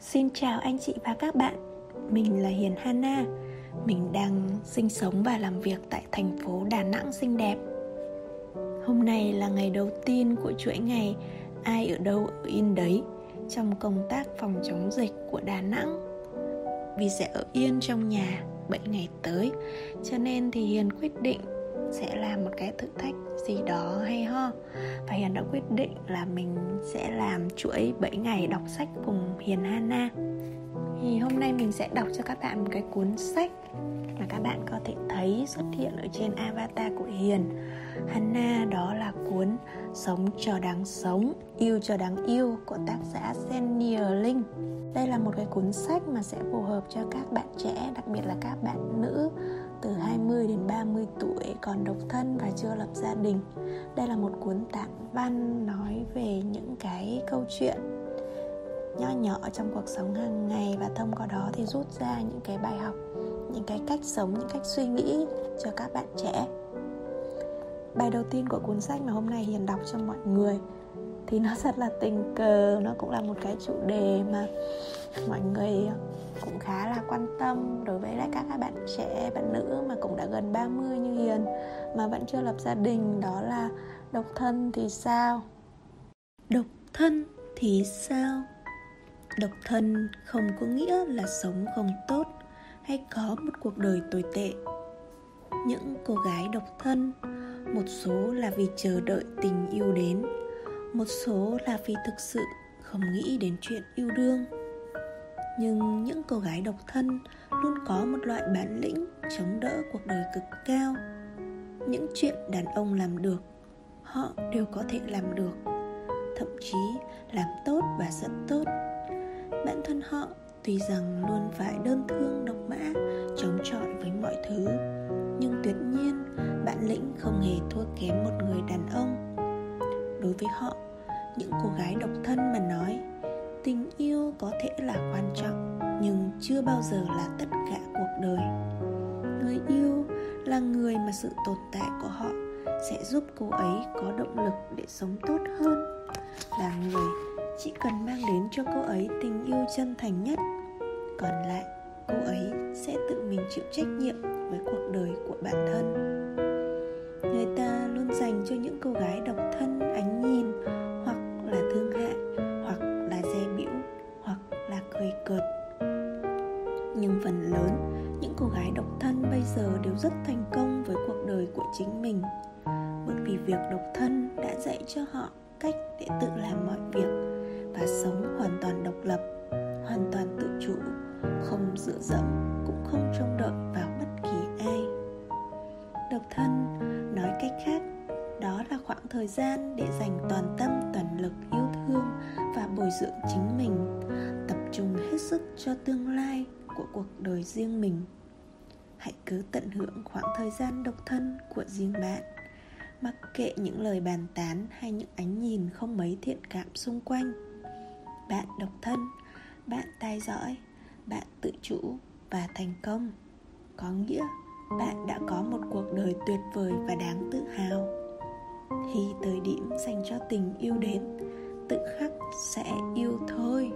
Xin chào anh chị và các bạn. Mình là Hiền Hana. Mình đang sinh sống và làm việc tại thành phố Đà Nẵng xinh đẹp. Hôm nay là ngày đầu tiên của chuỗi ngày Ai ở đâu ở yên đấy Trong công tác phòng chống dịch của Đà Nẵng. Vì sẽ ở yên trong nhà 7 ngày tới, Cho nên thì Hiền quyết định sẽ làm một cái thử thách gì đó hay ho. Và Hiền đã quyết định là mình sẽ làm chuỗi 7 ngày đọc sách cùng Hiền Hana. Thì hôm nay mình sẽ đọc cho các bạn một cái cuốn sách mà các bạn có thể thấy xuất hiện ở trên avatar của Hiền. Hana đó là cuốn Sống cho đáng sống, yêu cho đáng yêu của tác giả Senior Linh đây là một cái cuốn sách mà sẽ phù hợp cho các bạn trẻ, đặc biệt là các bạn nữ từ 20 đến 30 tuổi còn độc thân và chưa lập gia đình. Đây là một cuốn tản văn nói về những cái câu chuyện nho nhỏ trong cuộc sống hàng ngày và thông qua đó thì rút ra những cái bài học, những cái cách sống, những cách suy nghĩ cho các bạn trẻ. Bài đầu tiên của cuốn sách mà hôm nay Hiền đọc cho mọi người thì nó rất là tình cờ, nó cũng là một cái chủ đề mà mọi người cũng khá là quan tâm đối với lại các các bạn trẻ, bạn nữ mà cũng đã gần 30 như Hiền mà vẫn chưa lập gia đình, đó là độc thân thì sao? Độc thân thì sao? Độc thân không có nghĩa là sống không tốt hay có một cuộc đời tồi tệ. Những cô gái độc thân, một số là vì chờ đợi tình yêu đến một số là vì thực sự không nghĩ đến chuyện yêu đương. Nhưng những cô gái độc thân luôn có một loại bản lĩnh chống đỡ cuộc đời cực cao. Những chuyện đàn ông làm được, họ đều có thể làm được, thậm chí làm tốt và rất tốt. Bản thân họ tuy rằng luôn phải đơn thương với họ. Những cô gái độc thân mà nói, tình yêu có thể là quan trọng, nhưng chưa bao giờ là tất cả cuộc đời. Người yêu là người mà sự tồn tại của họ sẽ giúp cô ấy có động lực để sống tốt hơn. Là người chỉ cần mang đến cho cô ấy tình yêu chân thành nhất. Còn lại, cô ấy sẽ tự mình chịu trách nhiệm với cuộc đời của bản thân. Người ta dành cho những cô gái độc thân, ánh nhìn, hoặc là thương hại, hoặc là dè bĩu hoặc là cười cợt. Nhưng phần lớn, những cô gái độc thân bây giờ đều rất thành công với cuộc đời của chính mình. Bởi vì việc độc thân đã dạy cho họ cách để tự làm mọi việc và sống hoàn toàn độc lập, hoàn toàn tự chủ, không dựa dẫm, cũng không trông đợi vào thời gian để dành toàn tâm, toàn lực yêu thương và bồi dưỡng chính mình. Tập trung hết sức cho tương lai của cuộc đời riêng mình. Hãy cứ tận hưởng khoảng thời gian độc thân của riêng bạn. Mặc kệ những lời bàn tán hay những ánh nhìn không mấy thiện cảm xung quanh. Bạn độc thân, bạn tài giỏi, bạn tự chủ và thành công. Có nghĩa bạn đã có một cuộc đời tuyệt vời và đáng tự hào thì thời điểm dành cho tình yêu đến tự khắc sẽ yêu thôi.